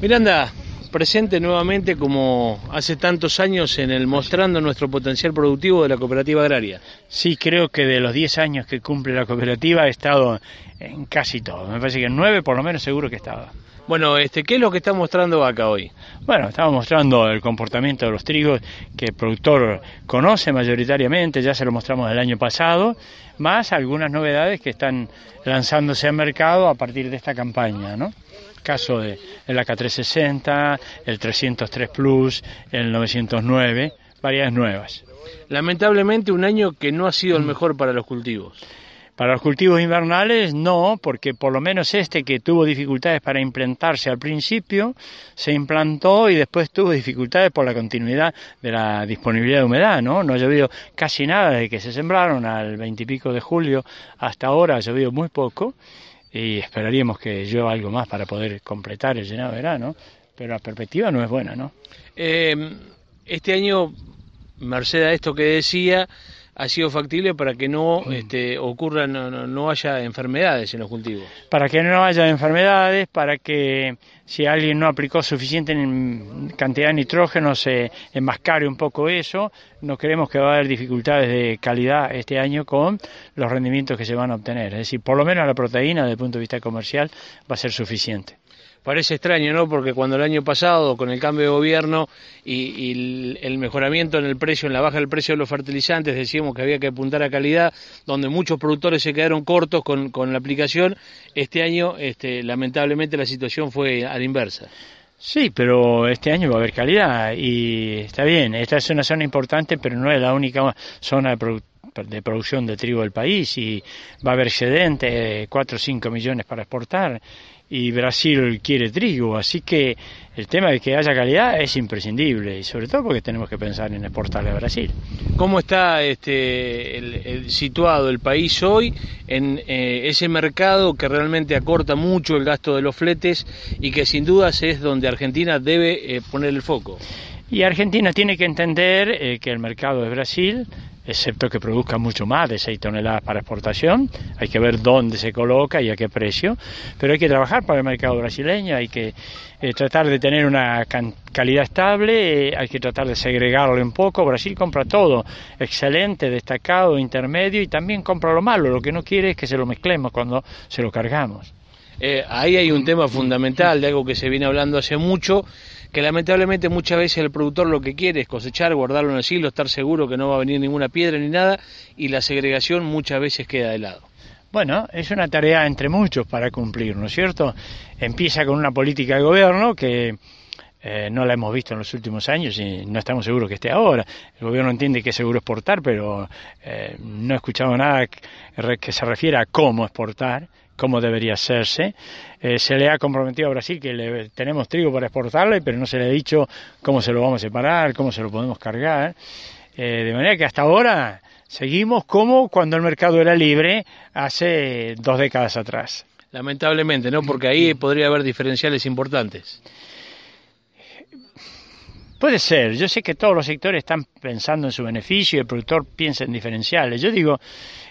Miranda, presente nuevamente como hace tantos años en el mostrando nuestro potencial productivo de la cooperativa agraria. Sí, creo que de los 10 años que cumple la cooperativa he estado en casi todo. Me parece que en 9 por lo menos seguro que he estado. Bueno, este, ¿qué es lo que está mostrando acá hoy? Bueno, estamos mostrando el comportamiento de los trigos que el productor conoce mayoritariamente, ya se lo mostramos el año pasado, más algunas novedades que están lanzándose al mercado a partir de esta campaña, ¿no? Caso de el AK360, el 303 Plus, el 909, variedades nuevas. Lamentablemente un año que no ha sido el mejor para los cultivos. Para los cultivos invernales no, porque por lo menos este que tuvo dificultades para implantarse al principio, se implantó y después tuvo dificultades por la continuidad de la disponibilidad de humedad, ¿no? No ha llovido casi nada desde que se sembraron al veintipico de julio hasta ahora, ha llovido muy poco y esperaríamos que llueva algo más para poder completar el llenado de verano, pero la perspectiva no es buena, ¿no? Eh, este año, merced a esto que decía, ha sido factible para que no mm. este, ocurran, no, haya enfermedades en los cultivos. Para que no haya enfermedades, para que si alguien no aplicó suficiente cantidad de nitrógeno se enmascare un poco eso. No creemos que va a haber dificultades de calidad este año con los rendimientos que se van a obtener. Es decir, por lo menos la proteína desde el punto de vista comercial va a ser suficiente. Parece extraño, ¿no? Porque cuando el año pasado, con el cambio de gobierno y, el, mejoramiento en el precio, en la baja del precio de los fertilizantes, decíamos que había que apuntar a calidad, donde muchos productores se quedaron cortos con, la aplicación, este año, este, lamentablemente, la situación fue a la inversa. Sí, pero este año va a haber calidad y está bien. Esta es una zona importante, pero no es la única zona de, producción de trigo del país y va a haber excedente, 4 o 5 millones para exportar y Brasil quiere trigo, así que el tema de que haya calidad es imprescindible y sobre todo porque tenemos que pensar en exportarle a Brasil. ¿Cómo está este, el, situado el país hoy en eh, ese mercado que realmente acorta mucho el gasto de los fletes y que sin dudas es donde Argentina debe eh, poner el foco? Y Argentina tiene que entender eh, que el mercado es Brasil, excepto que produzca mucho más de 6 toneladas para exportación, hay que ver dónde se coloca y a qué precio, pero hay que trabajar para el mercado brasileño, hay que eh, tratar de tener una calidad estable, eh, hay que tratar de segregarlo un poco, Brasil compra todo, excelente, destacado, intermedio y también compra lo malo, lo que no quiere es que se lo mezclemos cuando se lo cargamos. Eh, ahí hay un tema fundamental de algo que se viene hablando hace mucho, que lamentablemente muchas veces el productor lo que quiere es cosechar, guardarlo en el silo, estar seguro que no va a venir ninguna piedra ni nada, y la segregación muchas veces queda de lado. Bueno, es una tarea entre muchos para cumplir, ¿no es cierto? Empieza con una política de gobierno que eh, no la hemos visto en los últimos años y no estamos seguros que esté ahora. El gobierno entiende que es seguro exportar, pero eh, no he escuchado nada que se refiera a cómo exportar como debería hacerse. Eh, se le ha comprometido a Brasil que le, tenemos trigo para exportarle, pero no se le ha dicho cómo se lo vamos a separar, cómo se lo podemos cargar. Eh, de manera que hasta ahora seguimos como cuando el mercado era libre hace dos décadas atrás. Lamentablemente, ¿no? Porque ahí podría haber diferenciales importantes. Puede ser, yo sé que todos los sectores están pensando en su beneficio y el productor piensa en diferenciales. Yo digo,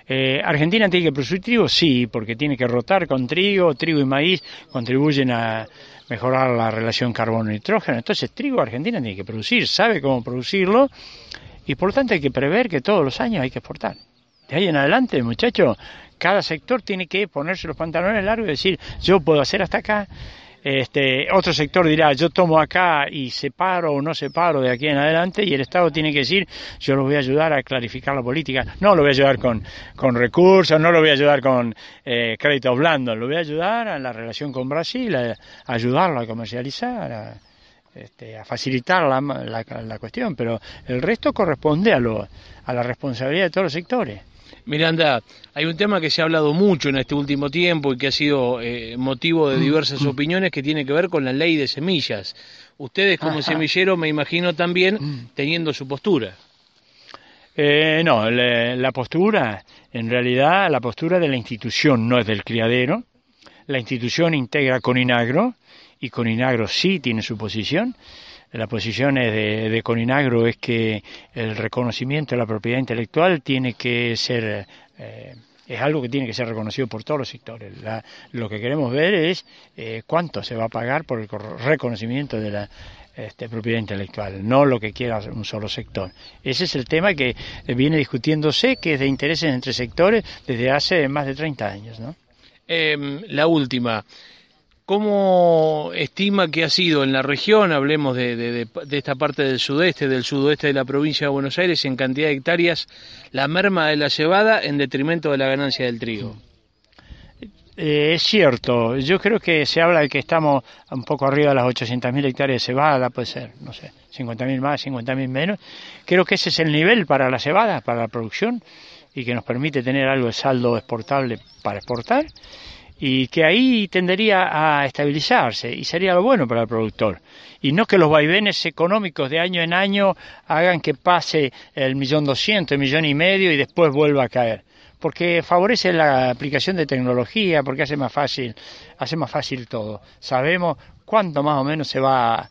eh, ¿Argentina tiene que producir trigo? Sí, porque tiene que rotar con trigo, trigo y maíz contribuyen a mejorar la relación carbono-nitrógeno. Entonces, trigo Argentina tiene que producir, sabe cómo producirlo y por lo tanto hay que prever que todos los años hay que exportar. De ahí en adelante, muchachos, cada sector tiene que ponerse los pantalones largos y decir, yo puedo hacer hasta acá este, otro sector dirá, yo tomo acá y separo o no separo de aquí en adelante y el Estado tiene que decir, yo lo voy a ayudar a clarificar la política. No lo voy a ayudar con, con recursos, no lo voy a ayudar con eh, créditos blandos, lo voy a ayudar a la relación con Brasil, a, ayudarlo a comercializar, a, este, a facilitar la, la, la, cuestión, pero el resto corresponde a, lo, a la responsabilidad de todos los sectores. Miranda, hay un tema que se ha hablado mucho en este último tiempo y que ha sido eh, motivo de diversas mm. opiniones que tiene que ver con la ley de semillas. Ustedes como semillero me imagino también mm. teniendo su postura. Eh, no, la postura, en realidad la postura de la institución no es del criadero. La institución integra con Inagro y con Inagro sí tiene su posición la posición de, de, Coninagro es que el reconocimiento de la propiedad intelectual tiene que ser eh, es algo que tiene que ser reconocido por todos los sectores. lo que queremos ver es eh, cuánto se va a pagar por el reconocimiento de la este, propiedad intelectual, no lo que quiera un solo sector. Ese es el tema que viene discutiéndose, que es de intereses entre sectores desde hace más de 30 años. ¿no? Em, la última. ¿Cómo estima que ha sido en la región, hablemos de, de, esta parte del sudeste, del sudoeste de la provincia de Buenos Aires, en cantidad de hectáreas, la merma de la cebada en detrimento de la ganancia del trigo? Eh, es cierto, yo creo que se habla de que estamos un poco arriba de las 800.000 hectáreas de cebada, puede ser, no sé, 50.000 más, 50.000 menos. Creo que ese es el nivel para la cebada, para la producción, y que nos permite tener algo de saldo exportable para exportar y que ahí tendería a estabilizarse y sería lo bueno para el productor. Y no que los vaivenes económicos de año en año hagan que pase el millón doscientos, el millón y medio y después vuelva a caer. Porque favorece la aplicación de tecnología, porque hace más fácil, hace más fácil todo. Sabemos cuánto más o menos se va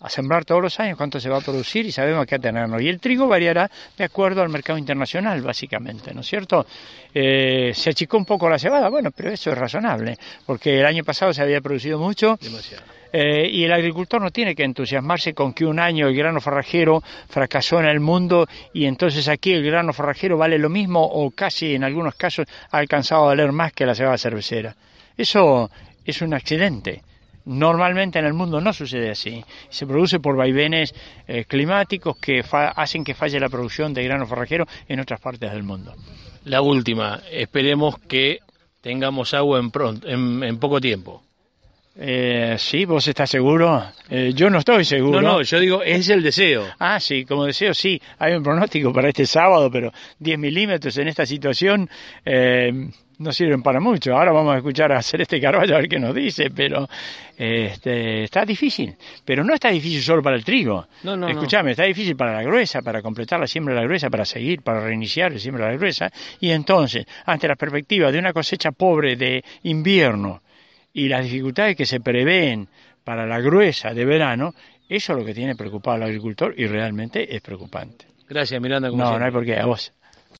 a sembrar todos los años, cuánto se va a producir y sabemos qué atenernos. Y el trigo variará de acuerdo al mercado internacional, básicamente, ¿no es cierto? Eh, se achicó un poco la cebada, bueno, pero eso es razonable, porque el año pasado se había producido mucho. Eh, y el agricultor no tiene que entusiasmarse con que un año el grano forrajero fracasó en el mundo y entonces aquí el grano forrajero vale lo mismo o casi en algunos casos ha alcanzado a valer más que la cebada cervecera. Eso es un accidente. Normalmente en el mundo no sucede así. Se produce por vaivenes eh, climáticos que hacen que falle la producción de grano forrajero en otras partes del mundo. La última, esperemos que tengamos agua en, en, poco tiempo. Eh, sí, vos estás seguro. Eh, yo no estoy seguro. No, no, yo digo, es el deseo. Ah, sí, como deseo, sí. Hay un pronóstico para este sábado, pero 10 milímetros en esta situación. Eh, no sirven para mucho. Ahora vamos a escuchar a hacer este Carballo a ver qué nos dice, pero este, está difícil. Pero no está difícil solo para el trigo. No, no, Escuchame, está difícil para la gruesa, para completar la siembra de la gruesa, para seguir, para reiniciar la siembra de la gruesa. Y entonces, ante la perspectiva de una cosecha pobre de invierno y las dificultades que se prevén para la gruesa de verano, eso es lo que tiene preocupado al agricultor y realmente es preocupante. Gracias, Miranda. no, no hay por qué, a vos.